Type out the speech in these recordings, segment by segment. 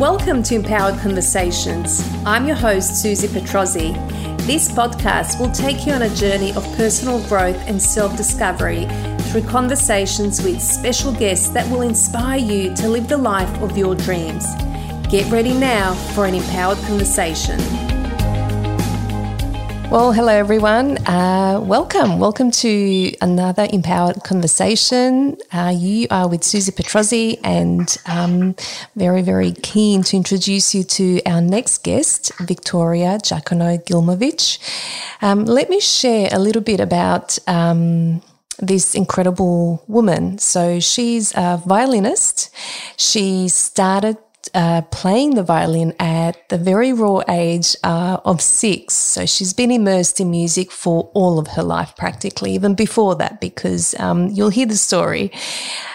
Welcome to Empowered Conversations. I'm your host, Susie Petrozzi. This podcast will take you on a journey of personal growth and self discovery through conversations with special guests that will inspire you to live the life of your dreams. Get ready now for an empowered conversation. Well, hello everyone. Uh, welcome. Welcome to another Empowered Conversation. Uh, you are with Susie Petrozzi, and um, very, very keen to introduce you to our next guest, Victoria Jacono Gilmovich. Um, let me share a little bit about. Um, this incredible woman. So she's a violinist. She started uh, playing the violin at the very raw age uh, of six. So she's been immersed in music for all of her life, practically, even before that, because um, you'll hear the story.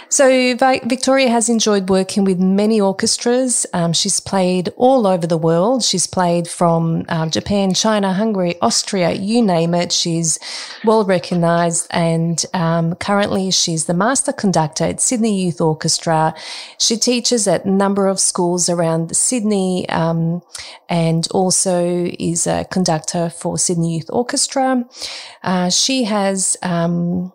So Victoria has enjoyed working with many orchestras. Um, she's played all over the world. She's played from um, Japan, China, Hungary, Austria, you name it. She's well recognized, and um, currently she's the master conductor at Sydney Youth Orchestra. She teaches at a number of schools around Sydney, um, and also is a conductor for Sydney Youth Orchestra. Uh, she has um,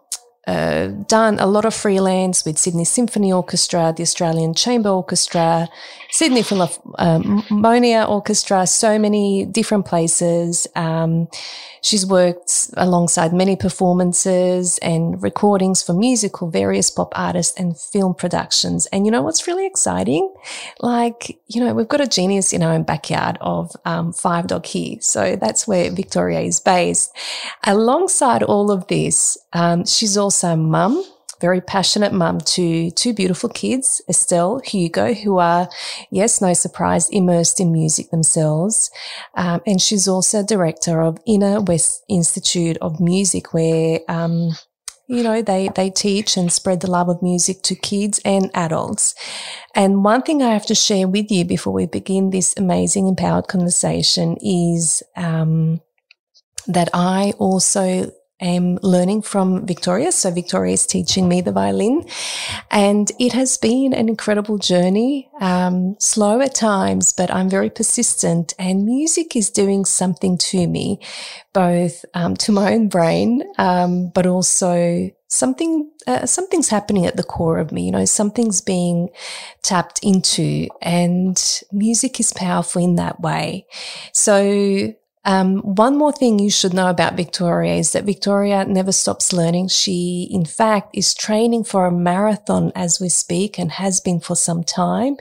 done a lot of freelance with Sydney Symphony Orchestra, the Australian Chamber Orchestra, Sydney Philharmonia Orchestra, so many different places. Um, she's worked alongside many performances and recordings for musical, various pop artists and film productions. And you know what's really exciting? Like, you know, we've got a genius in our own backyard of um, Five Dock Here. So that's where Victoria is based. Alongside all of this, um, she's also mum very passionate mum to two beautiful kids, Estelle, Hugo, who are, yes, no surprise, immersed in music themselves. Um, and she's also director of Inner West Institute of Music, where, um, you know, they, they teach and spread the love of music to kids and adults. And one thing I have to share with you before we begin this amazing empowered conversation is, um, that I also am learning from Victoria. So Victoria is teaching me the violin and it has been an incredible journey. Um, slow at times, but I'm very persistent and music is doing something to me, both, um, to my own brain, um, but also something uh, something's happening at the core of me you know something's being tapped into and music is powerful in that way so um, one more thing you should know about Victoria is that Victoria never stops learning. She, in fact, is training for a marathon as we speak and has been for some time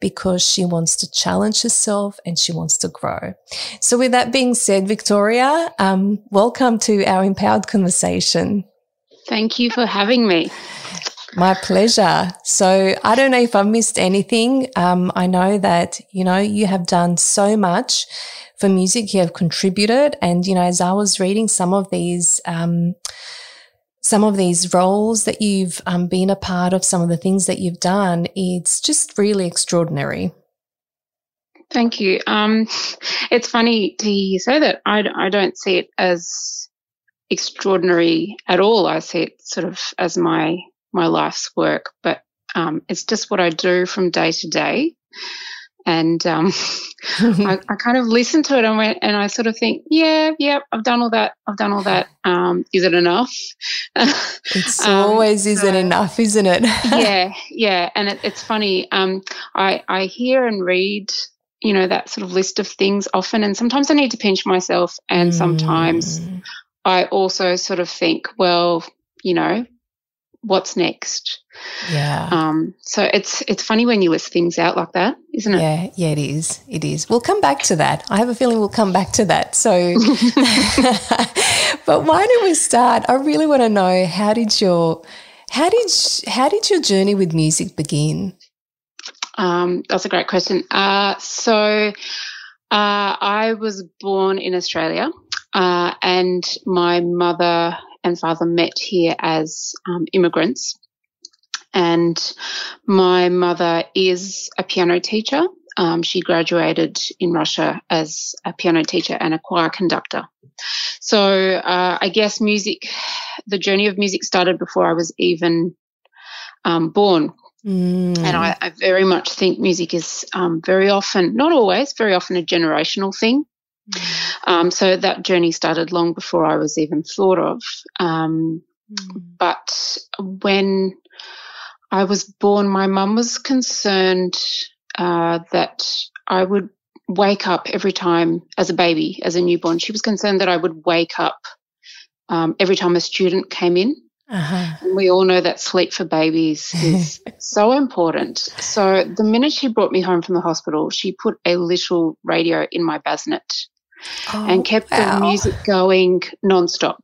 because she wants to challenge herself and she wants to grow. So with that being said, Victoria, um, welcome to our empowered conversation. Thank you for having me. My pleasure. So I don't know if I missed anything. Um, I know that, you know, you have done so much for music you have contributed. And, you know, as I was reading some of these, um, some of these roles that you've um, been a part of, some of the things that you've done, it's just really extraordinary. Thank you. Um, it's funny to say that. I, I don't see it as extraordinary at all. I see it sort of as my my life's work, but um, it's just what I do from day to day. And um, I, I, kind of listened to it and went, and I sort of think, yeah, yeah, I've done all that. I've done all that. Um, is it enough? It's um, always so, isn't enough, isn't it? yeah, yeah. And it, it's funny. Um, I I hear and read, you know, that sort of list of things often, and sometimes I need to pinch myself, and mm. sometimes I also sort of think, well, you know, what's next. Yeah. Um, so it's it's funny when you list things out like that, isn't it? Yeah, yeah, it is. It is. We'll come back to that. I have a feeling we'll come back to that. So, but why don't we start? I really want to know how did your how did how did your journey with music begin? Um, that's a great question. Uh, so. Uh, I was born in Australia, uh, and my mother and father met here as um, immigrants. And my mother is a piano teacher. Um, she graduated in Russia as a piano teacher and a choir conductor. So uh, I guess music, the journey of music started before I was even um, born. Mm. And I, I, very much think music is um, very often, not always, very often a generational thing. Mm. Um, so that journey started long before I was even thought of. Um, mm. But when I was born, my mum was concerned uh, that I would wake up every time as a baby, as a newborn. She was concerned that I would wake up um, every time a student came in. Uh-huh. And we all know that sleep for babies is so important. So the minute she brought me home from the hospital, she put a little radio in my bassinet oh, and kept wow. the music going nonstop,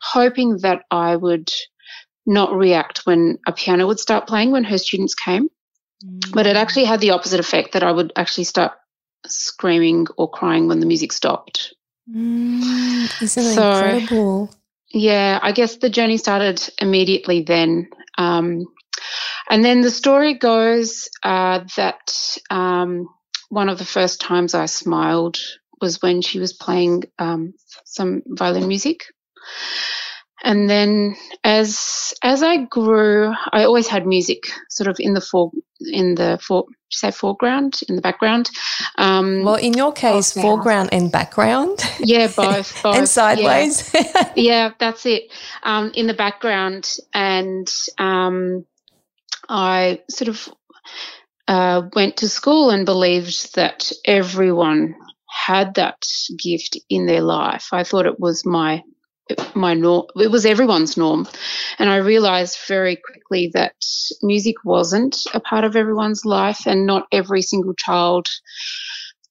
hoping that I would not react when a piano would start playing when her students came. Mm. But it actually had the opposite effect that I would actually start screaming or crying when the music stopped. Mm, isn't so, incredible? Yeah, I guess the journey started immediately then. Um, and then the story goes uh, that um, one of the first times I smiled was when she was playing um, some violin music. And then as as I grew, I always had music sort of in the fore in the for say foreground in the background. Um, well, in your case, foreground and background. Yeah, both, both and sideways. Yeah, yeah that's it. Um, in the background, and um, I sort of uh, went to school and believed that everyone had that gift in their life. I thought it was my my norm. It was everyone's norm, and I realized very quickly that music wasn't a part of everyone's life, and not every single child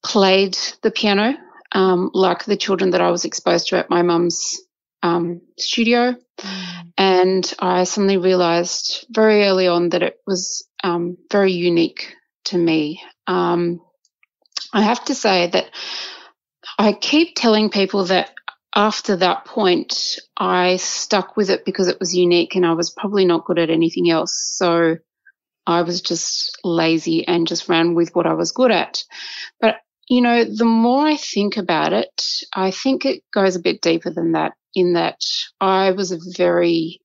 played the piano um, like the children that I was exposed to at my mum's um, studio. Mm. And I suddenly realized very early on that it was um, very unique to me. Um, I have to say that I keep telling people that after that point, I stuck with it because it was unique and I was probably not good at anything else. So I was just lazy and just ran with what I was good at. But, you know, the more I think about it, I think it goes a bit deeper than that, in that I was a very,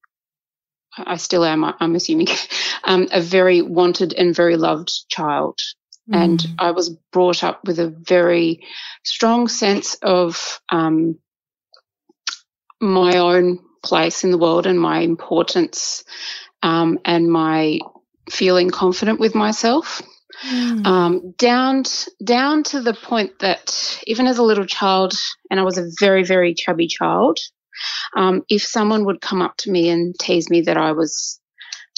I still am, I'm assuming, um, a very wanted and very loved child. Mm. And I was brought up with a very strong sense of, um, my own place in the world and my importance um, and my feeling confident with myself. Mm. Um, down down to the point that even as a little child, and I was a very very chubby child, um, if someone would come up to me and tease me that I was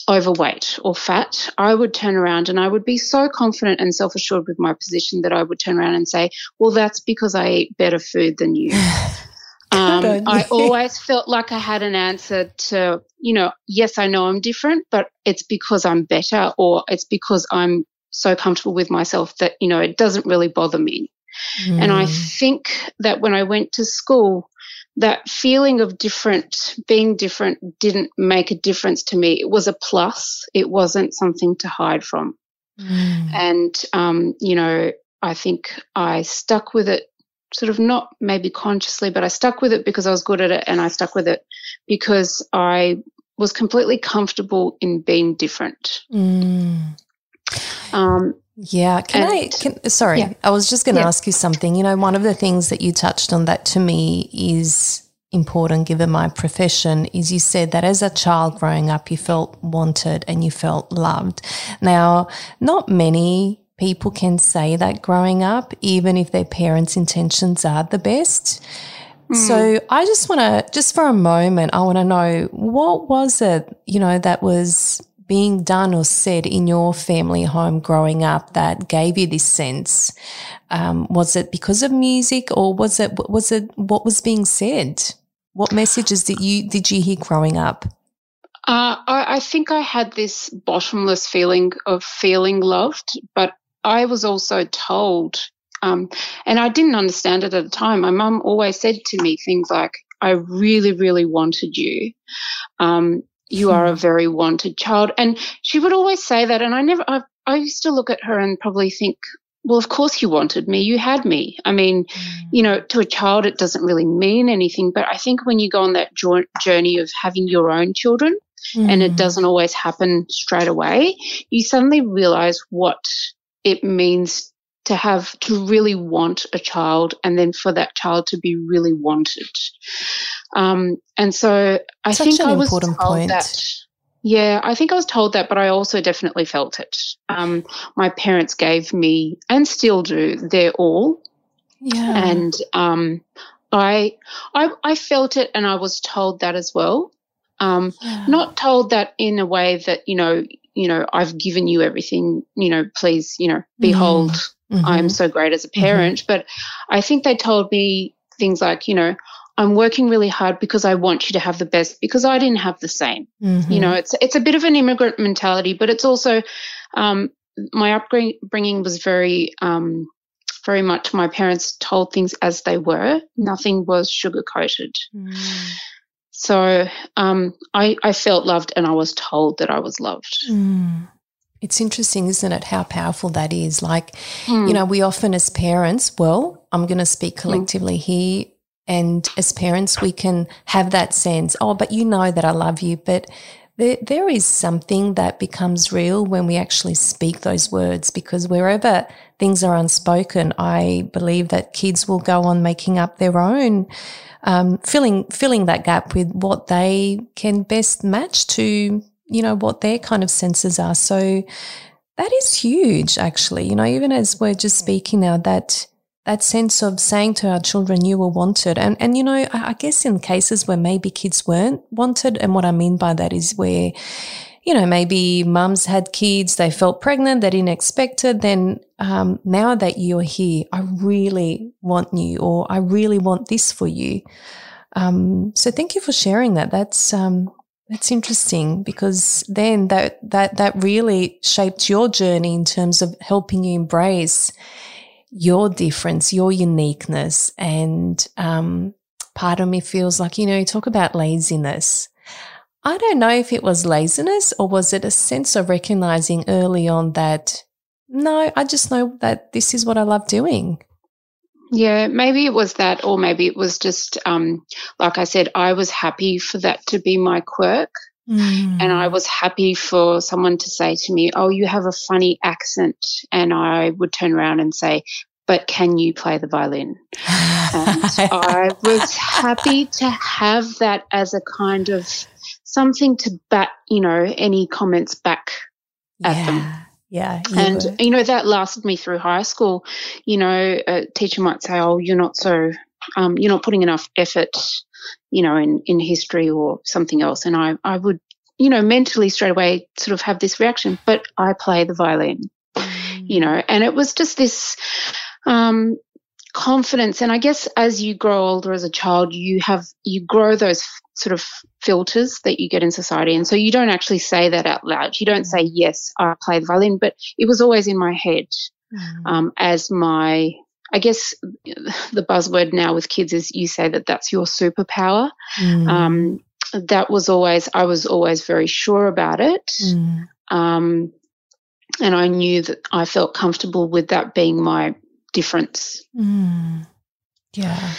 overweight or fat, I would turn around and I would be so confident and self assured with my position that I would turn around and say, "Well, that's because I eat better food than you." Um, I always felt like I had an answer to, you know, yes, I know I'm different, but it's because I'm better or it's because I'm so comfortable with myself that, you know, it doesn't really bother me. Mm. And I mm. think that when I went to school, that feeling of different, being different, didn't make a difference to me. It was a plus, it wasn't something to hide from. Mm. And, um, you know, I think I stuck with it sort of not maybe consciously, but I stuck with it because I was good at it and I stuck with it because I was completely comfortable in being different. Mm. Um, yeah. Can and, I, can, sorry, yeah. I was just going to yeah. ask you something. You know, one of the things that you touched on that to me is important given my profession is you said that as a child growing up, you felt wanted and you felt loved. Now, not many people can say that growing up, even if their parents' intentions are the best. Mm. So I just want to, just for a moment, I want to know what was it, you know, that was being done or said in your family home growing up that gave you this sense? Um, was it because of music or was it, was it what was being said? What messages did you, did you hear growing up? Uh, I, I, think I had this bottomless feeling of feeling loved, but I was also told, um, and I didn't understand it at the time. My mum always said to me things like, I really, really wanted you. Um, you are a hmm. very wanted child. And she would always say that. And I never, I, I used to look at her and probably think, well, of course you wanted me. You had me. I mean, mm. you know, to a child, it doesn't really mean anything. But I think when you go on that journey of having your own children, mm. and it mm. doesn't always happen straight away, you suddenly realize what it means to have to really want a child and then for that child to be really wanted. Um, and so I Such think I was told point. that. Yeah, I think I was told that, but I also definitely felt it. Um, my parents gave me, and still do, their all. Yeah. And um, I, I, I felt it, and I was told that as well. Um, yeah. Not told that in a way that you know, you know, I've given you everything. You know, please, you know, behold, mm-hmm. I'm so great as a mm-hmm. parent. Mm-hmm. But I think they told me things like, you know, I'm working really hard because I want you to have the best because I didn't have the same. Mm-hmm. You know, it's it's a bit of an immigrant mentality, but it's also um, my upbringing was very um, very much my parents told things as they were. Nothing was sugar coated. Mm. So um, I, I felt loved and I was told that I was loved. Mm. It's interesting, isn't it, how powerful that is? Like, mm. you know, we often as parents, well, I'm going to speak mm. collectively mm. here. And as parents, we can have that sense, oh, but you know that I love you. But there, there is something that becomes real when we actually speak those words because wherever things are unspoken, I believe that kids will go on making up their own um, filling filling that gap with what they can best match to you know what their kind of senses are. So that is huge, actually. You know, even as we're just speaking now, that that sense of saying to our children, you were wanted. And, and, you know, I guess in cases where maybe kids weren't wanted, and what I mean by that is where, you know, maybe mums had kids, they felt pregnant, they didn't expect it. Then um, now that you're here, I really want you, or I really want this for you. Um, so thank you for sharing that. That's um, that's interesting because then that that that really shaped your journey in terms of helping you embrace your difference, your uniqueness, and um, part of me feels like you know, you talk about laziness. I don't know if it was laziness or was it a sense of recognizing early on that no, I just know that this is what I love doing. Yeah, maybe it was that, or maybe it was just, um, like I said, I was happy for that to be my quirk. Mm. And I was happy for someone to say to me, Oh, you have a funny accent. And I would turn around and say, But can you play the violin? and I was happy to have that as a kind of something to bat, you know, any comments back at yeah. them. Yeah. You and, were. you know, that lasted me through high school. You know, a teacher might say, Oh, you're not so, um, you're not putting enough effort, you know, in, in history or something else. And I, I would, you know, mentally straight away sort of have this reaction, but I play the violin, mm. you know, and it was just this, um, confidence and i guess as you grow older as a child you have you grow those sort of filters that you get in society. And so you don't actually say that out loud. You don't say, yes, I play the violin, but it was always in my head mm. um, as my, I guess the buzzword now with kids is you say that that's your superpower. Mm. Um, that was always, I was always very sure about it. Mm. Um, and I knew that I felt comfortable with that being my difference. Mm. Yeah.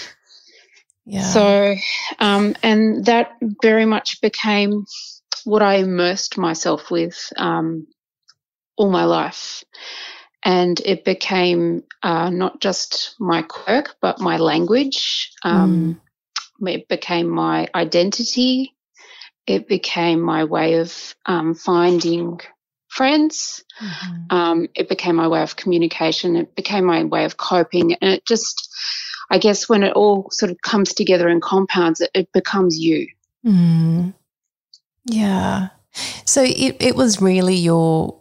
Yeah. So, um, and that very much became what I immersed myself with um, all my life. And it became uh, not just my quirk, but my language. Um, mm. It became my identity. It became my way of um, finding friends. Mm-hmm. Um, it became my way of communication. It became my way of coping. And it just, I guess when it all sort of comes together and compounds, it, it becomes you. Mm. Yeah. So it, it was really your,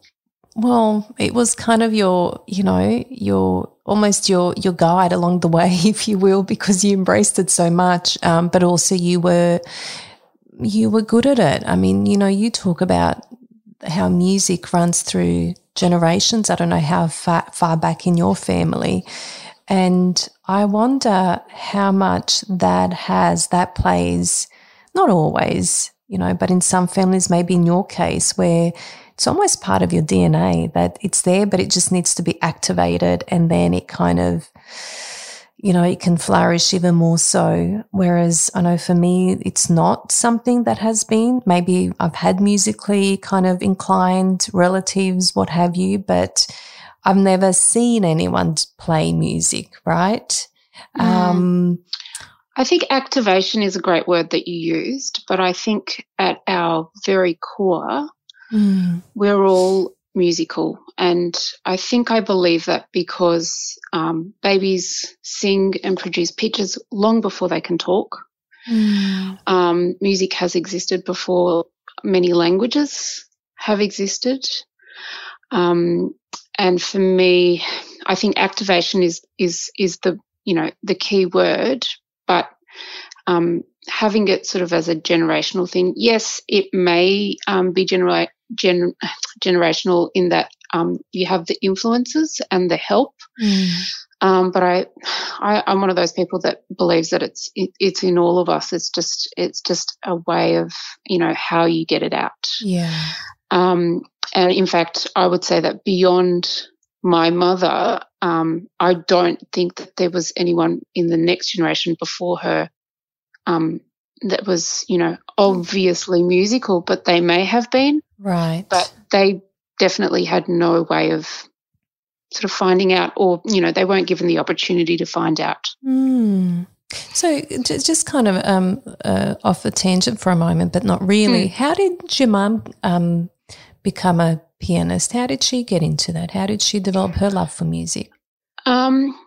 well, it was kind of your, you know, your almost your your guide along the way, if you will, because you embraced it so much, um, but also you were you were good at it. I mean, you know, you talk about how music runs through generations. I don't know how far, far back in your family, and I wonder how much that has, that plays, not always, you know, but in some families, maybe in your case, where it's almost part of your DNA that it's there, but it just needs to be activated. And then it kind of, you know, it can flourish even more so. Whereas I know for me, it's not something that has been. Maybe I've had musically kind of inclined relatives, what have you, but I've never seen anyone play music, right? Mm. Um, I think activation is a great word that you used, but I think at our very core, mm. we're all musical. And I think I believe that because um, babies sing and produce pictures long before they can talk. Mm. Um, music has existed before many languages have existed. Um, and for me, I think activation is is is the you know the key word, but um, having it sort of as a generational thing. Yes, it may um, be genera- gen- generational in that um, you have the influences and the help. Mm. Um, but I, I, am one of those people that believes that it's it, it's in all of us. It's just it's just a way of you know how you get it out. Yeah. Um, and in fact, I would say that beyond my mother, um, I don't think that there was anyone in the next generation before her um, that was, you know, obviously musical, but they may have been. Right. But they definitely had no way of sort of finding out, or, you know, they weren't given the opportunity to find out. Mm. So, just kind of um, uh, off a tangent for a moment, but not really. Mm. How did your mum um, become a pianist? How did she get into that? How did she develop her love for music? Um,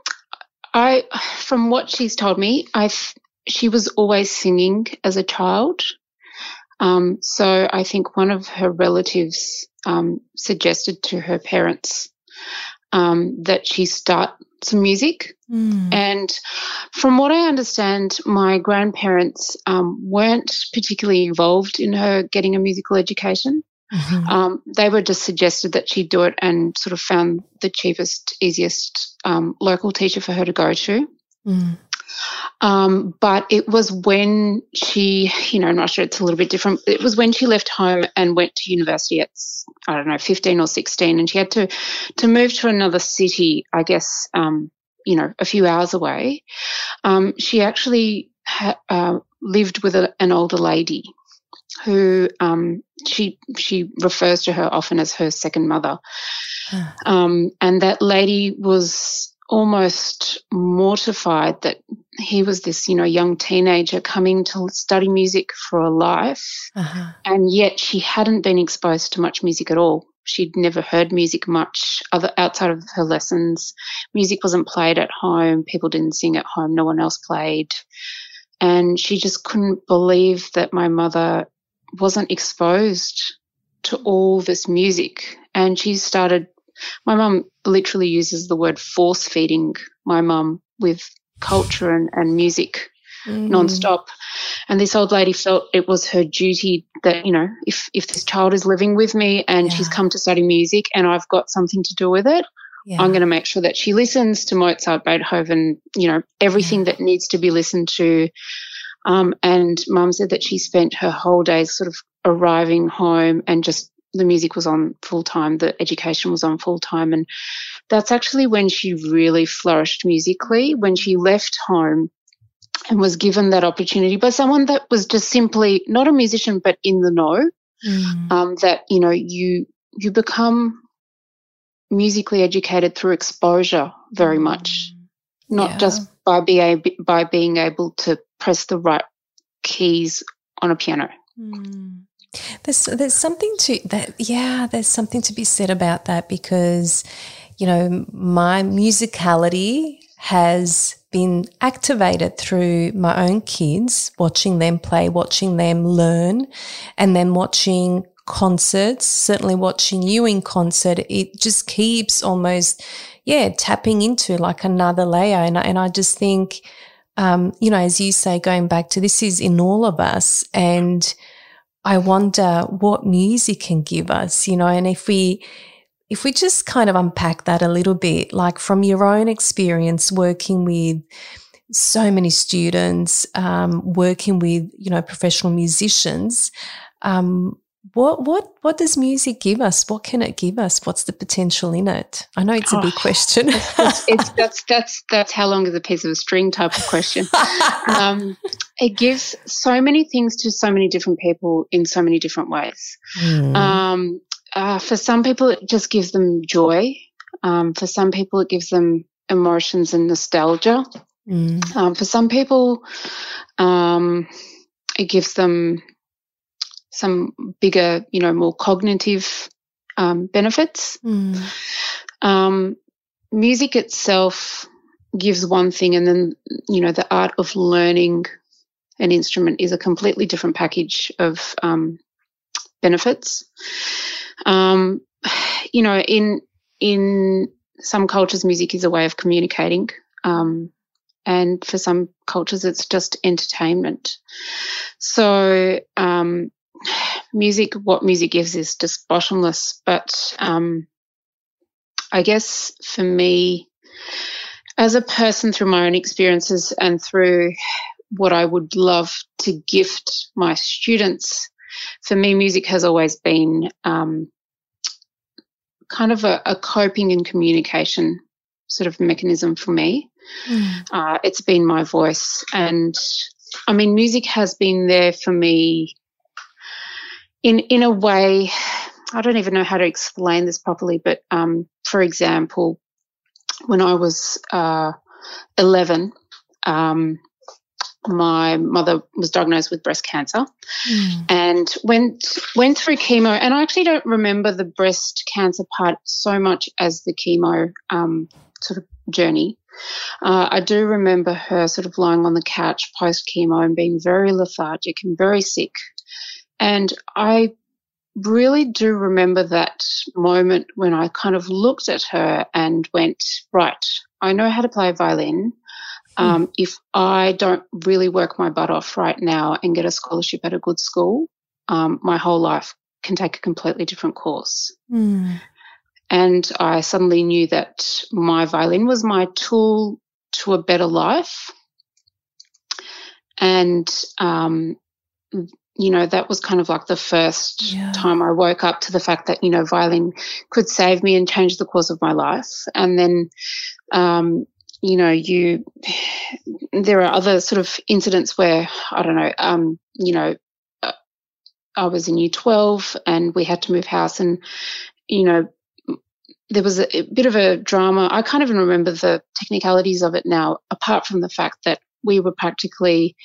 I, from what she's told me, I she was always singing as a child. Um, so I think one of her relatives um, suggested to her parents um, that she start some music. Mm. And from what I understand, my grandparents um, weren't particularly involved in her getting a musical education. Mm-hmm. Um, they were just suggested that she do it and sort of found the cheapest, easiest um, local teacher for her to go to. Mm. Um, but it was when she, you know, I'm not sure it's a little bit different. It was when she left home and went to university at, I don't know, 15 or 16, and she had to to move to another city. I guess, um, you know, a few hours away. Um, she actually ha- uh, lived with a, an older lady who um, she she refers to her often as her second mother. Um, and that lady was almost mortified that he was this, you know, young teenager coming to study music for a life, uh-huh. and yet she hadn't been exposed to much music at all. She'd never heard music much other outside of her lessons. Music wasn't played at home. People didn't sing at home. No one else played. And she just couldn't believe that my mother wasn't exposed to all this music. And she started my mum literally uses the word force feeding my mum with culture and, and music mm. nonstop. And this old lady felt it was her duty that, you know, if, if this child is living with me and yeah. she's come to study music and I've got something to do with it, yeah. I'm going to make sure that she listens to Mozart, Beethoven, you know, everything yeah. that needs to be listened to. Um, and mum said that she spent her whole days sort of arriving home and just the music was on full time, the education was on full time. And that's actually when she really flourished musically, when she left home and was given that opportunity by someone that was just simply not a musician, but in the know. Mm. Um, that, you know, you, you become musically educated through exposure very mm. much, not yeah. just by, be by being able to press the right keys on a piano. Mm. There's there's something to that. Yeah, there's something to be said about that because, you know, my musicality has been activated through my own kids, watching them play, watching them learn, and then watching concerts, certainly watching you in concert, it just keeps almost, yeah, tapping into like another layer. And, and I just think, um, you know, as you say, going back to this is in all of us. And I wonder what music can give us, you know, and if we, if we just kind of unpack that a little bit, like from your own experience working with so many students, um, working with, you know, professional musicians, um, what what what does music give us? What can it give us? What's the potential in it? I know it's a big oh, question. it's, it's, that's that's that's how long is a piece of a string type of question. um, it gives so many things to so many different people in so many different ways. Mm. Um, uh, for some people, it just gives them joy. Um, for some people, it gives them emotions and nostalgia. Mm. Um, for some people, um, it gives them some bigger, you know, more cognitive um, benefits. Mm. Um, music itself gives one thing, and then, you know, the art of learning an instrument is a completely different package of um, benefits. Um, you know, in in some cultures, music is a way of communicating. Um, and for some cultures, it's just entertainment. So, um, music, what music gives is just bottomless. But um, I guess for me, as a person through my own experiences and through what I would love to gift my students, for me, music has always been um, kind of a, a, coping and communication sort of mechanism for me. Mm. Uh, it's been my voice. And I mean, music has been there for me in in a way, I don't even know how to explain this properly, but um, for example, when I was uh, 11, um, my mother was diagnosed with breast cancer mm. and went went through chemo and I actually don't remember the breast cancer part so much as the chemo um, sort of journey. Uh, I do remember her sort of lying on the couch post chemo and being very lethargic and very sick and I really do remember that moment when I kind of looked at her and went, right, I know how to play violin. Hmm. Um, mm. If I don't really work my butt off right now and get a scholarship at a good school, um, my whole life can take a completely different course. Mm. And I suddenly knew that my violin was my tool to a better life. And um, you know, that was kind of like the first yeah. time I woke up to the fact that, you know, violin could save me and change the course of my life. And then, um, you know, you, there are other sort of incidents where, I don't know, um, you know, uh, I was in year 12 and we had to move house and, you know, there was a, a bit of a drama. I can't even remember the technicalities of it now, apart from the fact that we were practically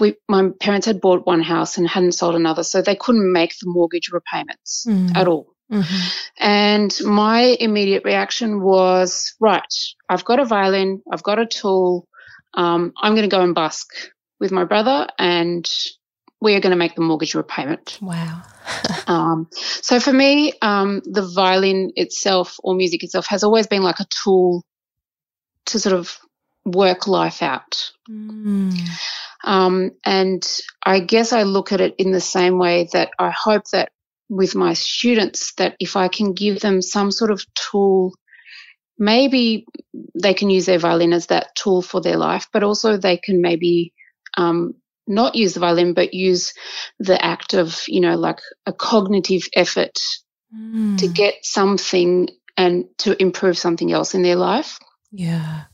we, my parents had bought one house and hadn't sold another, so they couldn't make the mortgage repayments mm. at all. Mm-hmm. And my immediate reaction was, right, I've got a violin, I've got a tool, um, I'm going to go and busk with my brother, and we are going to make the mortgage repayment. Wow. um, so for me, um, the violin itself or music itself has always been like a tool to sort of work life out. Mm. Um, and I guess I look at it in the same way that I hope that with my students, that if I can give them some sort of tool, maybe they can use their violin as that tool for their life, but also they can maybe um, not use the violin, but use the act of, you know, like a cognitive effort mm. to get something and to improve something else in their life. Yeah.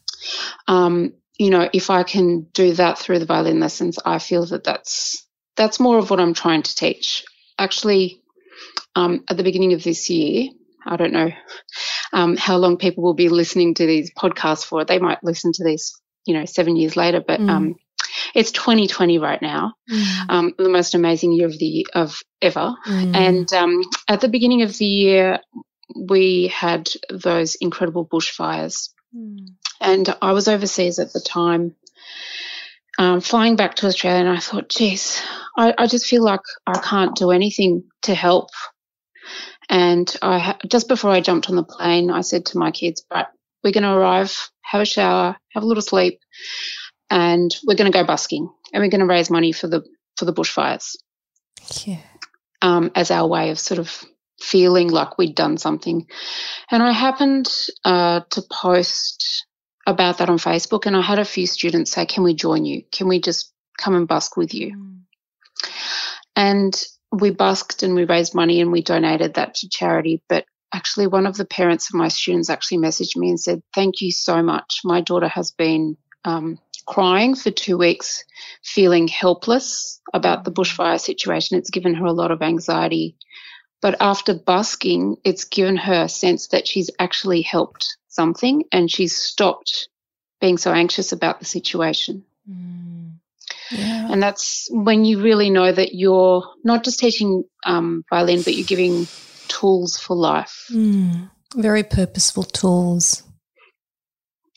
Um, you know, if I can do that through the violin lessons, I feel that that's that's more of what I'm trying to teach. Actually, um, at the beginning of this year, I don't know um, how long people will be listening to these podcasts for. They might listen to this, you know, seven years later, but mm. um, it's 2020 right now, mm. um, the most amazing year of the of ever. Mm. And um, at the beginning of the year, we had those incredible bushfires. Mm. And I was overseas at the time, um, flying back to Australia, and I thought, geez, I, I, just feel like I can't do anything to help. And I just before I jumped on the plane, I said to my kids, "Right, we're going to arrive, have a shower, have a little sleep, and we're going to go busking, and we're going to raise money for the for the bushfires." Yeah. Um, as our way of sort of feeling like we'd done something. And I happened uh, to post about that on Facebook, and I had a few students say, Can we join you? Can we just come and busk with you? Mm. And we busked and we raised money and we donated that to charity. But actually, one of the parents of my students actually messaged me and said, Thank you so much. My daughter has been um, crying for two weeks, feeling helpless about the bushfire situation. It's given her a lot of anxiety. But after busking, it's given her a sense that she's actually helped something and she's stopped being so anxious about the situation. Mm. Yeah. And that's when you really know that you're not just teaching um, violin, but you're giving tools for life. Mm. Very purposeful tools.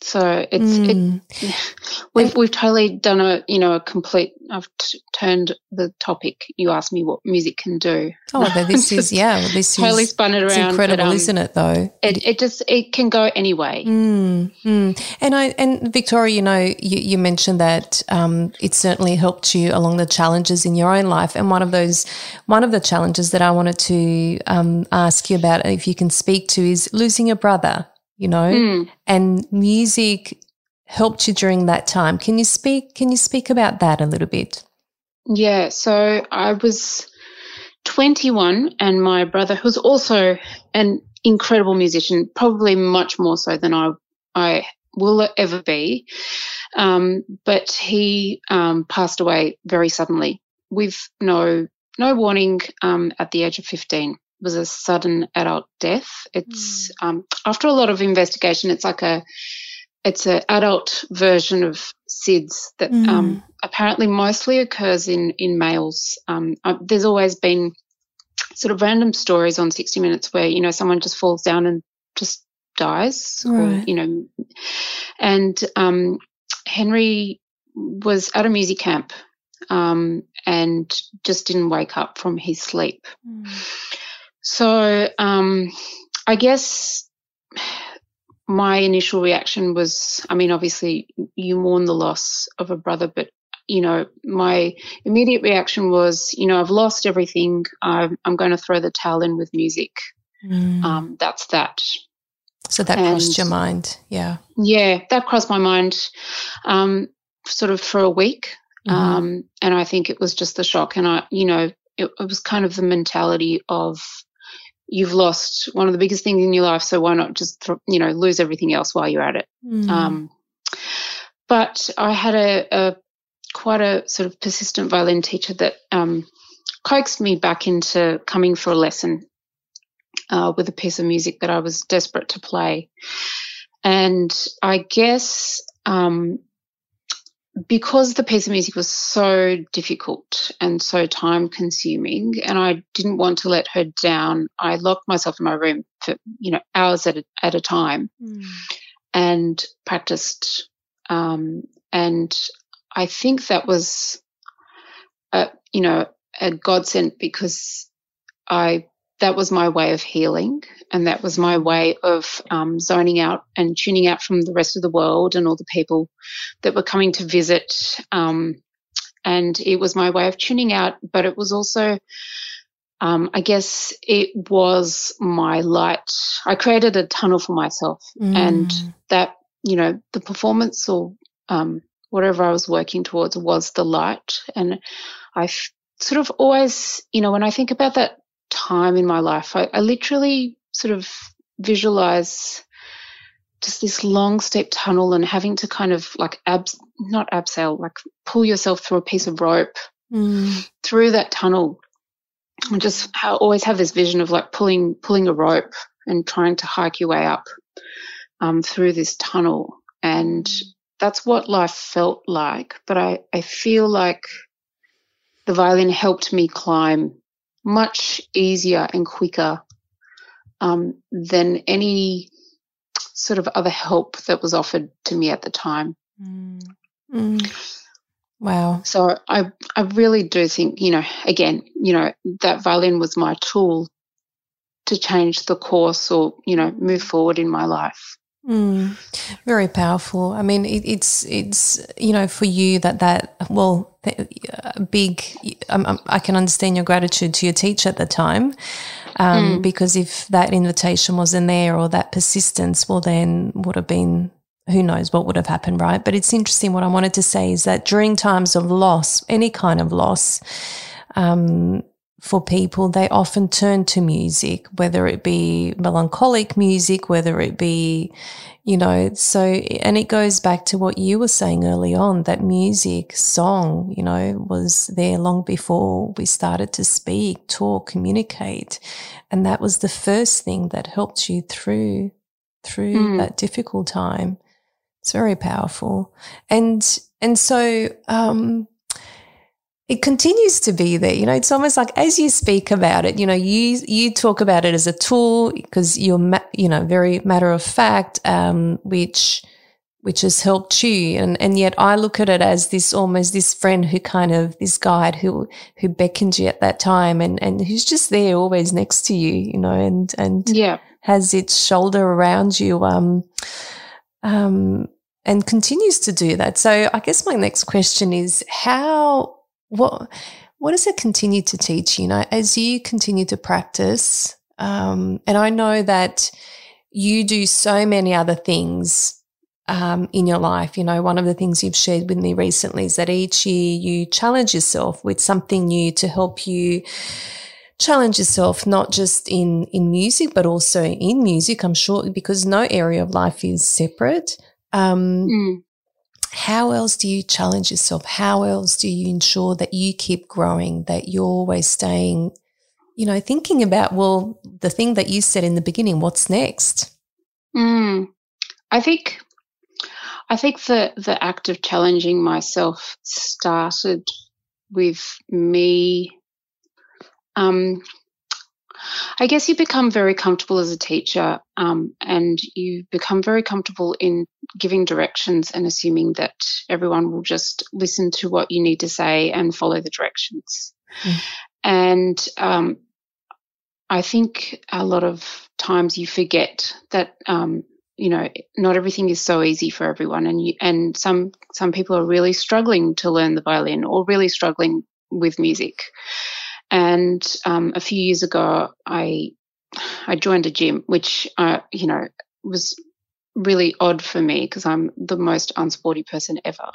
So it's mm. it, we've we've totally done a you know a complete. I've t- turned the topic. You asked me what music can do. Oh, but this is yeah. Well, this totally is, spun it around. It's incredible, but, um, isn't it? Though it, it just it can go any way. Mm, mm. And I and Victoria, you know, you, you mentioned that um, it certainly helped you along the challenges in your own life. And one of those, one of the challenges that I wanted to um, ask you about, if you can speak to, is losing your brother you know, mm. and music helped you during that time. Can you speak can you speak about that a little bit? Yeah, so I was 21 and my brother who's also an incredible musician, probably much more so than I I will ever be. Um, but he um, passed away very suddenly with no no warning um, at the age of 15 was a sudden adult death. It's mm. um, after a lot of investigation, it's like a it's an adult version of SIDS that mm. um, apparently mostly occurs in in males. Um, uh, there's always been sort of random stories on 60 Minutes where you know someone just falls down and just dies, right. or you know, and um, Henry was at a music camp um, and just didn't wake up from his sleep. Mm. So um, I guess my initial reaction was I mean, obviously, you mourn the loss of a brother, but you know, my immediate reaction was, you know, I've lost everything. I'm, I'm going to throw the towel in with music. Mm. Um, that's that. So that and, crossed your mind, yeah. Yeah, that crossed my mind, um, sort of for a week, mm-hmm. um, and I think it was just the shock, and I, you know, it, it was kind of the mentality of you've lost one of the biggest things in your life, so why not just you know lose everything else while you're at it? Mm. Um, but I had a, a, quite a sort of persistent violin teacher that um, coaxed me back into coming for a lesson uh, with a piece of music that I was desperate to play, and I guess um, because the piece of music was so difficult and so time consuming and I didn't want to let her down, I locked myself in my room for, you know, hours at a, at a time mm. and practiced. Um, and I think that was, a, you know, a godsend because I that was my way of healing and that was my way of um, zoning out and tuning out from the rest of the world and all the people that were coming to visit um, and it was my way of tuning out but it was also um, i guess it was my light i created a tunnel for myself mm. and that you know the performance or um, whatever i was working towards was the light and i sort of always you know when i think about that time in my life, I, I literally sort of visualize just this long steep tunnel and having to kind of like abs not abseil like pull yourself through a piece of rope mm. through that tunnel. And just I always have this vision of like pulling pulling a rope and trying to hike your way up um, through this tunnel. And that's what life felt like. But I, I feel like the violin helped me climb much easier and quicker um, than any sort of other help that was offered to me at the time. Mm. Mm. Wow. So I I really do think, you know, again, you know, that violin was my tool to change the course or, you know, move forward in my life. Mm, very powerful. I mean, it, it's it's you know for you that that well, big. Um, I can understand your gratitude to your teacher at the time, um, mm. because if that invitation wasn't there or that persistence, well, then would have been who knows what would have happened, right? But it's interesting. What I wanted to say is that during times of loss, any kind of loss, um, for people, they often turn to music, whether it be melancholic music, whether it be, you know, so, and it goes back to what you were saying early on that music, song, you know, was there long before we started to speak, talk, communicate. And that was the first thing that helped you through, through mm. that difficult time. It's very powerful. And, and so, um, it continues to be there. You know, it's almost like as you speak about it, you know, you you talk about it as a tool because you're ma- you know very matter of fact, um, which which has helped you, and and yet I look at it as this almost this friend who kind of this guide who who beckoned you at that time, and and who's just there always next to you, you know, and and yeah has its shoulder around you, um, um, and continues to do that. So I guess my next question is how what what does it continue to teach you? Know, as you continue to practice, um, and I know that you do so many other things um, in your life. You know, one of the things you've shared with me recently is that each year you challenge yourself with something new to help you challenge yourself, not just in, in music, but also in music. I'm sure because no area of life is separate. Um, mm how else do you challenge yourself? How else do you ensure that you keep growing, that you're always staying, you know, thinking about, well, the thing that you said in the beginning, what's next? Mm, I think, I think the, the act of challenging myself started with me um, I guess you become very comfortable as a teacher um, and you become very comfortable in giving directions and assuming that everyone will just listen to what you need to say and follow the directions. Mm. And um, I think a lot of times you forget that um, you know not everything is so easy for everyone and you, and some some people are really struggling to learn the violin or really struggling with music and um, a few years ago, I I joined a gym, which uh, you know was really odd for me because I'm the most unsporty person ever.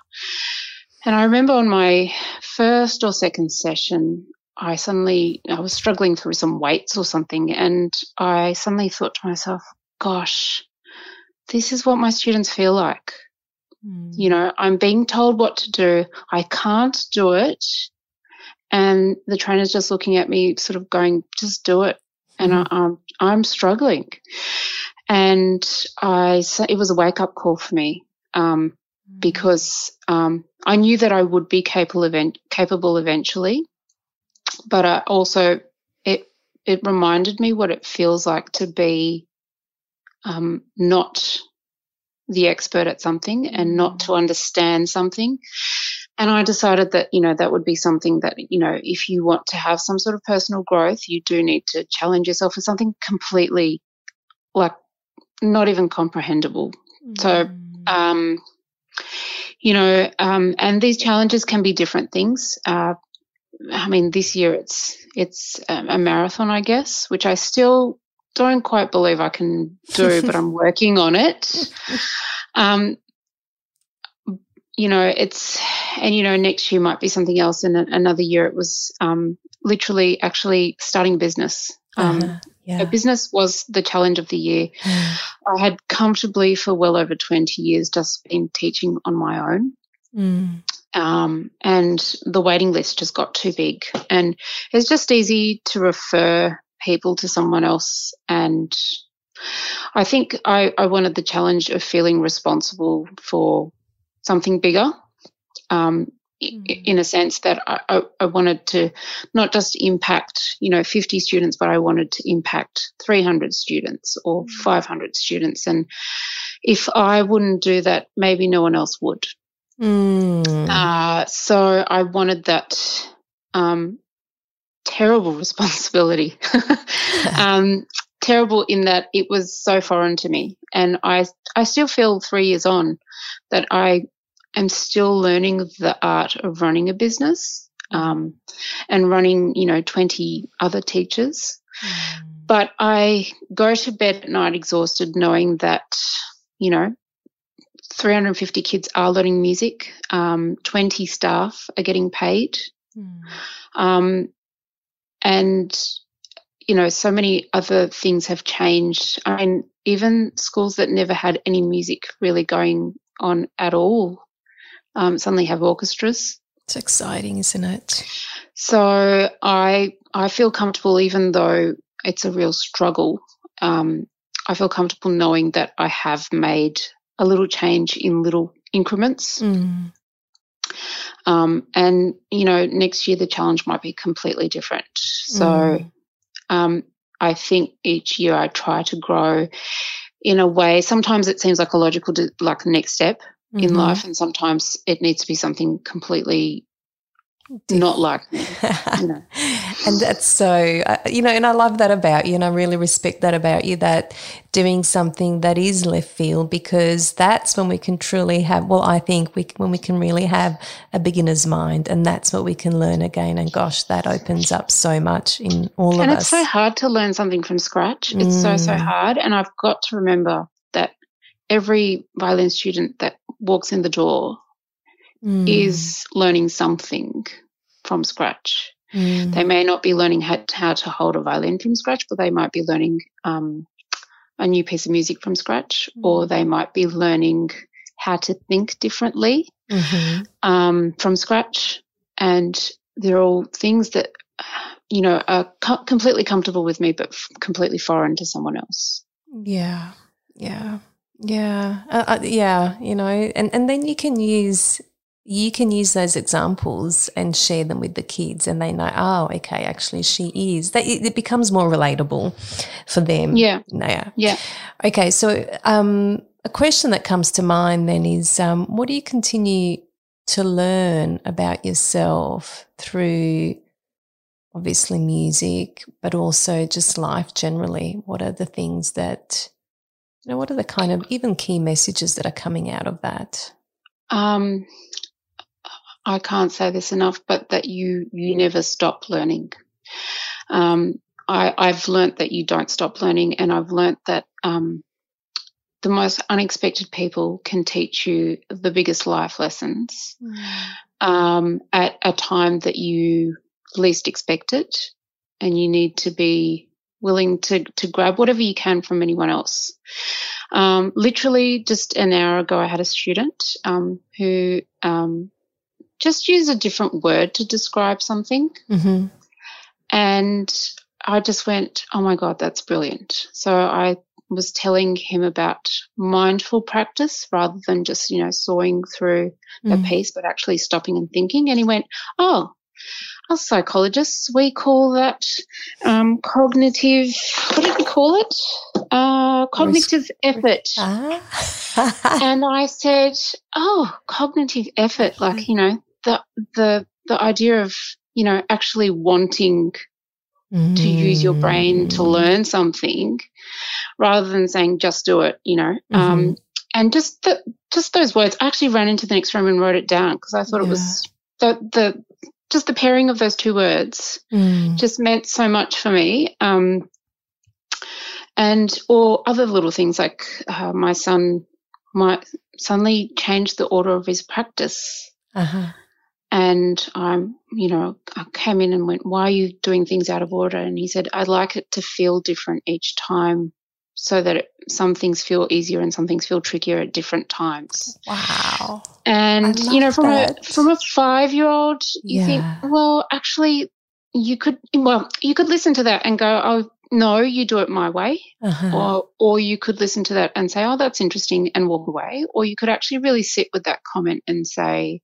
And I remember on my first or second session, I suddenly I was struggling through some weights or something, and I suddenly thought to myself, "Gosh, this is what my students feel like." Mm. You know, I'm being told what to do. I can't do it. And the trainer's just looking at me, sort of going, just do it. And mm-hmm. I, am I'm struggling. And I, it was a wake up call for me. Um, mm-hmm. because, um, I knew that I would be capable, event, capable eventually, but I also, it, it reminded me what it feels like to be, um, not the expert at something and not mm-hmm. to understand something and I decided that, you know, that would be something that, you know, if you want to have some sort of personal growth, you do need to challenge yourself for something completely like not even comprehensible. Mm. So, um, you know, um, and these challenges can be different things. Uh, I mean, this year it's it's a marathon, I guess, which I still don't quite believe I can do, but I'm working on it. Um, you know, it's, and you know, next year might be something else, and another year it was um, literally actually starting business. Um, uh-huh. Yeah. business was the challenge of the year. Mm. I had comfortably for well over 20 years just been teaching on my own. Mm. Um, and the waiting list just got too big. And it's just easy to refer people to someone else. And I think I, I wanted the challenge of feeling responsible for something bigger. Um, mm. in a sense that I, I, wanted to not just impact, you know, 50 students, but I wanted to impact 300 students or mm. 500 students. And if I wouldn't do that, maybe no one else would. Mm. Uh, so I wanted that um, terrible responsibility. um, terrible in that it was so foreign to me, and I I still feel three years on that I am still learning the art of running a business um, and running, you know, 20 other teachers. Mm. But I go to bed at night exhausted knowing that, you know, 350 kids are learning music, um, 20 staff are getting paid. Mm. Um, and you know, so many other things have changed. I mean, even schools that never had any music really going on at all um, suddenly have orchestras. It's exciting, isn't it? So I I feel comfortable, even though it's a real struggle. Um, I feel comfortable knowing that I have made a little change in little increments. Mm. Um, and you know, next year the challenge might be completely different. So Mm. Um, I think each year I try to grow in a way. Sometimes it seems like a logical, like the next step in Mhm. life, and sometimes it needs to be something completely not like me. Know. and that's so uh, you know and i love that about you and i really respect that about you that doing something that is left field because that's when we can truly have well i think we when we can really have a beginner's mind and that's what we can learn again and gosh that opens up so much in all and of us. And it's so hard to learn something from scratch. It's so so Mm. hard, and I've got to remember that every violin student that walks in the door Mm, is learning something from scratch. mm, They may not be learning how, how to hold a violin from scratch, but they might be learning um, a new piece of music from scratch, or they might be learning how to think differently mhm. um, from scratch. And they're all things that, you know, are co- completely comfortable with me, but f- completely foreign to someone else. Yeah, yeah, yeah, uh, uh, yeah. You know, and and then you can use you can use those examples and share them with the kids, and they know, oh, okay, actually, she is. That it, becomes more relatable for them. Yeah. yeah. Yeah. Okay, so um, a question that comes to mind then is, um, what do you continue to learn about yourself through? Obviously, music, but also just life generally. What are the things that you know, what are the kind of even key messages that are coming out of that? Um, I can't say this enough, but that you you never stop learning. Um, I, I've learnt that you don't stop learning, and I've learnt that um, the most unexpected people can teach you the biggest life lessons um, at a time that you least expect it, and you need to be willing to to grab whatever you can from anyone else. Um, literally, just an hour ago, I had a student um, who um, just use a different word to describe something, Mm-hmm. and I just went, "Oh my god, that's brilliant!" So I was telling him about mindful practice rather than just you know sawing through a Mm. piece, but actually stopping and thinking. And he went, "Oh." Us psychologists, we call that um, cognitive. What did we call it? Uh, cognitive effort. Ah. and I said, "Oh, cognitive effort, like you know, the the the idea of you know actually wanting to use your brain to Mm. learn something, rather than saying just do it, you know." Um, and just the, just those words, I actually ran into the next room and wrote it down because I thought it was the the just the pairing of those two words Mm. just meant so much for me. Um, and or other little things like uh, my son might suddenly change the order of his practice. Uh-huh. And I'm, you know, I came in and went, "Why are you doing things out of order?" And he said, "I'd like it to feel different each time, so that it, some things feel easier and some things feel trickier at different times." Wow. And you know, from that. a from a five year old, you Yeah. think, well, actually, you could well, you could listen to that and go, oh no, you do it my way, Uh-huh. or or you could listen to that and say, oh, that's interesting, and walk away, or you could actually really sit with that comment and say,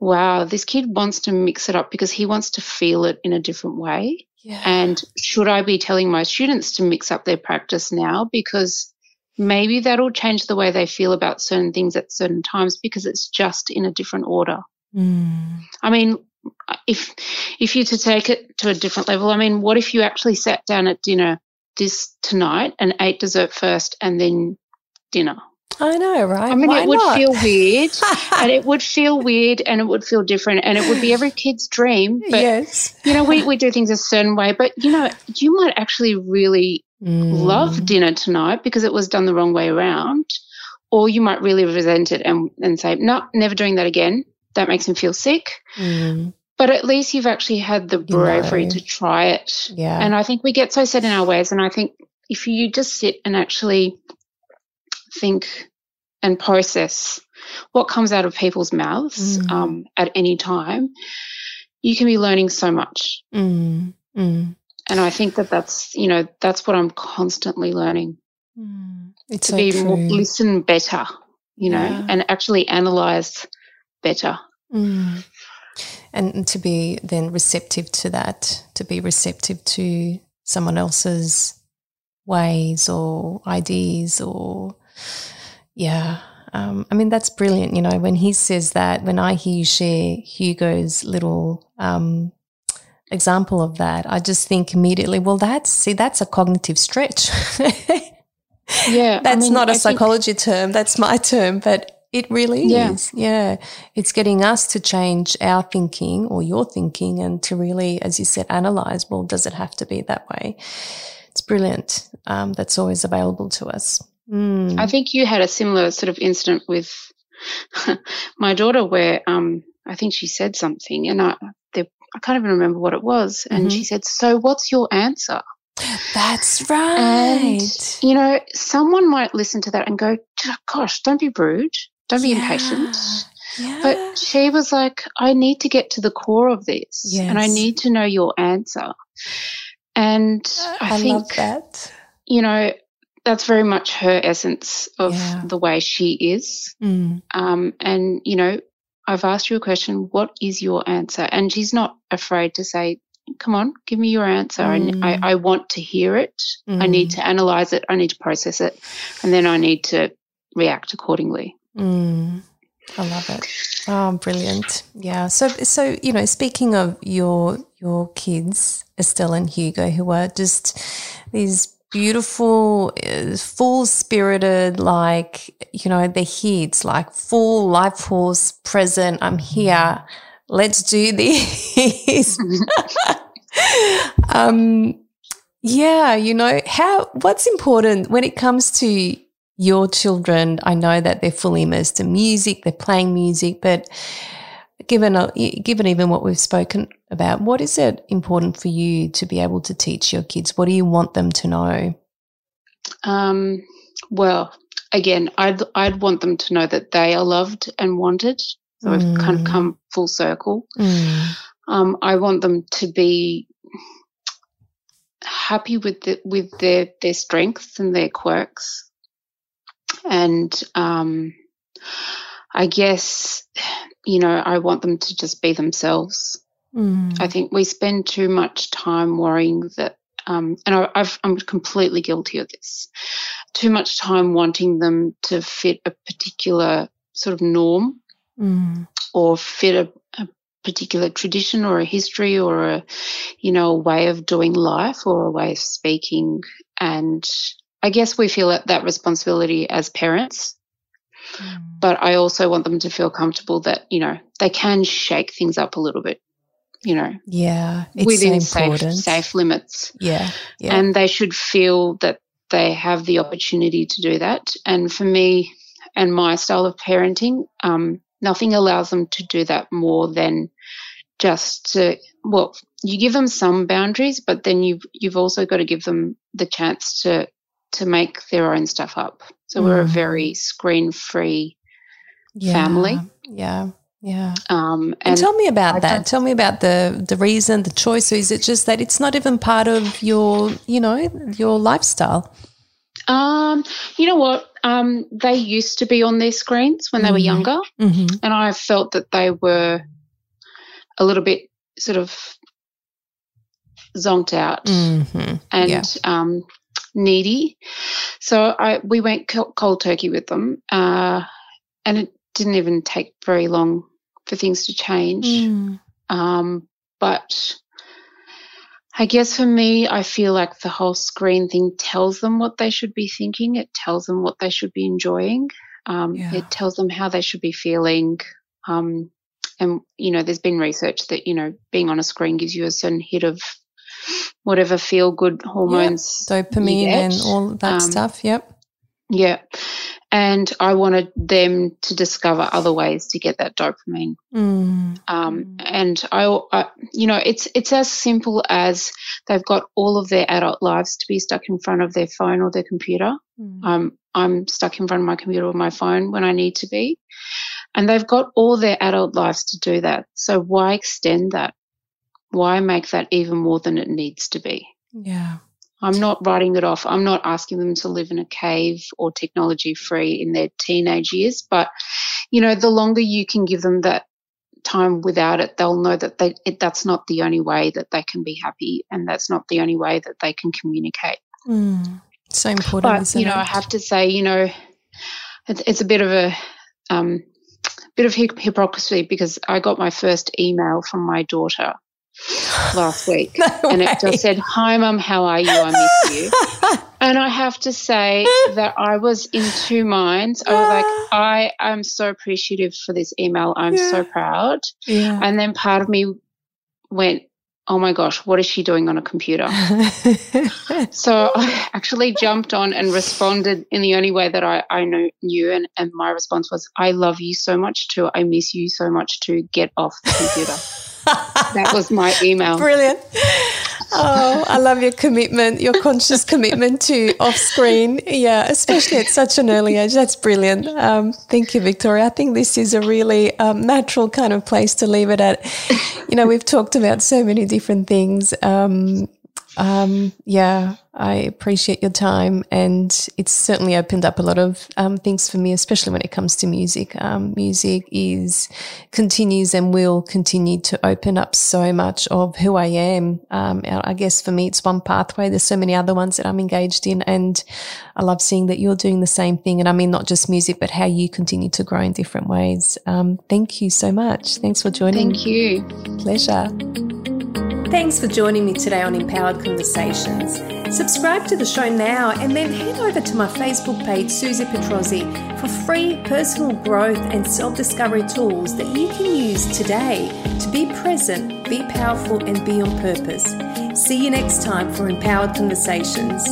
wow, this kid wants to mix it up because he wants to feel it in a different way. yeah. And should I be telling my students to mix up their practice now? Because maybe that'll change the way they feel about certain things at certain times because it's just in a different order. Mm. I mean, if if you to take it to a different level, I mean, what if you actually sat down at dinner this tonight and ate dessert first and then dinner? I know, right? I mean, Why it would not? feel weird, and it would feel weird, and it would feel different, and it would be every kid's dream. But yes. you know, we, we do things a certain way, but you know, you might actually really Mm. love dinner tonight because it was done the wrong way around, or you might really resent it and, and say, no, never doing that again. That makes me feel sick. Mm. but at least you've actually had the bravery know. to try it. Yeah. And I think we get so set in our ways. And I think if you just sit and actually think and process what comes out of people's mouths Mm. um, at any time, you can be learning so much. Mm, mm, And I think that that's, you know, that's what I'm constantly learning mm. It's to so be true. more, listen better, you know, Yeah. and actually analyze better. Mm. And to be then receptive to that, to be receptive to someone else's ways or ideas or, yeah. Um, I mean, that's brilliant. You know, when he says that, when I hear you share Hugo's little um, example of that, I just think immediately, well, that's, see, that's a cognitive stretch. Yeah. I That's mean, not a I think- psychology term. That's my term, but it really Yeah. is. Yeah. It's getting us to change our thinking or your thinking and to really, as you said, analyze, well, does it have to be that way? It's brilliant. Um, that's always available to us. Mm. I think you had a similar sort of incident with my daughter where um, I think she said something and I, the, I can't even remember what it was. And Mhm. she said, So what's your answer? That's right. You know, someone might listen to that and go, Gosh, don't be rude. Don't be impatient. Yeah. But she was like, I need to get to the core of this and I need to know your answer. And I, I, think, that. you know, that's very much her essence of Yeah. the way she is. Mm. Um, and, you know, I've asked you a question. What is your answer? And she's not afraid to say, come on, give me your answer. Mm. I, I, I want to hear it. I need to analyze it. I need to process it. And then I need to react accordingly. Mm, I love it. Oh, brilliant! Yeah. So, so you know, speaking of your your kids, Estelle and Hugo, who are just these beautiful, uh, full spirited, like you know, they're like full life force present. I'm here. Let's do this. um, yeah, you know how what's important when it comes to your children. I know that they're fully immersed in music, they're playing music, but given a, given even what we've spoken about, what is it important for you to be able to teach your kids? What do you want them to know? Um, well, again, I'd, I'd want them to know that they are loved and wanted. So we've kind of Mm. come full circle. Mm, Um, I want them to be happy with the, with their their strengths and their quirks, and um, I guess you know I want them to just be themselves. Mm, I think we spend too much time worrying that, um, and I, I've, I'm completely guilty of this. Too much time wanting them to fit a particular sort of norm mm, or fit a, a particular tradition or a history or a you know a way of doing life or a way of speaking. And i guess we feel that, that responsibility as parents. Mm. but i also want them to feel comfortable that you know they can shake things up a little bit you know Yeah, it's within so safe safe limits Yeah, yeah. and they should feel that they have the opportunity to do that. And for me and my style of parenting, um, nothing allows them to do that more than just to, well, you give them some boundaries, but then you've you've also got to give them the chance to to make their own stuff up. So we're a Mm. very screen free yeah, family. Yeah, yeah. um, And, and tell me about I that. Tell me about the the reason, the choice. Or is it just that it's not even part of your, you know, your lifestyle? um, you know what? Um, they used to be on their screens when they were Mhm. younger. Mm-hmm. and I felt that they were a little bit sort of zonked out Mm-hmm. and yeah. um, needy. So I we went cold turkey with them, uh, and it didn't even take very long for things to change. Mm. Um, but I guess for me, I feel like the whole screen thing tells them what they should be thinking. It tells them what they should be enjoying. Um, Yeah. It tells them how they should be feeling. Um, and, you know, there's been research that, you know, being on a screen gives you a certain hit of whatever feel good hormones. Dopamine and all that um, stuff. Yep. Yeah. And I wanted them to discover other ways to get that dopamine. Mm. Um, and I, I, you know, it's it's as simple as they've got all of their adult lives to be stuck in front of their phone or their computer. Mm. Um, I'm stuck in front of my computer or my phone when I need to be, and they've got all their adult lives to do that. So why extend that? Why make that even more than it needs to be? Yeah. I'm not writing it off. I'm not asking them to live in a cave or technology free in their teenage years. But, you know, the longer you can give them that time without it, they'll know that they, it, that's not the only way that they can be happy and that's not the only way that they can communicate. Mm, so important. But, you know, it? I have to say, you know, it's, it's a bit of a, um, bit of hypocrisy because I got my first email from my daughter last week. No and it just said, Hi, Mum, how are you? I miss you. and I have to say that I was in two minds. I was like, ah. I am so appreciative for this email. I'm yeah. so proud. Yeah. And then part of me went, Oh my gosh, what is she doing on a computer? so I actually jumped on and responded in the only way that I, I knew, knew. And, and my response was, I love you so much too. I miss you so much too. Get off the computer that was my email. Brilliant. Oh, I love your commitment, your conscious commitment to off screen. Yeah, especially at such an early age. That's brilliant. Um, thank you, Victoria. I think this is a really um, natural kind of place to leave it at. You know, we've talked about so many different things. Um, um, yeah, I appreciate your time, and it's certainly opened up a lot of um, things for me, especially when it comes to music. Um, music is continues and will continue to open up so much of who I am. Um, I guess for me, it's one pathway. There's so many other ones that I'm engaged in, and I love seeing that you're doing the same thing. And I mean, not just music, but how you continue to grow in different ways. Um, thank you so much. Thanks for joining. Thank you. Pleasure. Thanks for joining me today on Empowered Conversations. Subscribe to the show now and then head over to my Facebook page, Susie Petrozzi, for free personal growth and self discovery tools that you can use today to be present, be powerful, and be on purpose. See you next time for Empowered Conversations.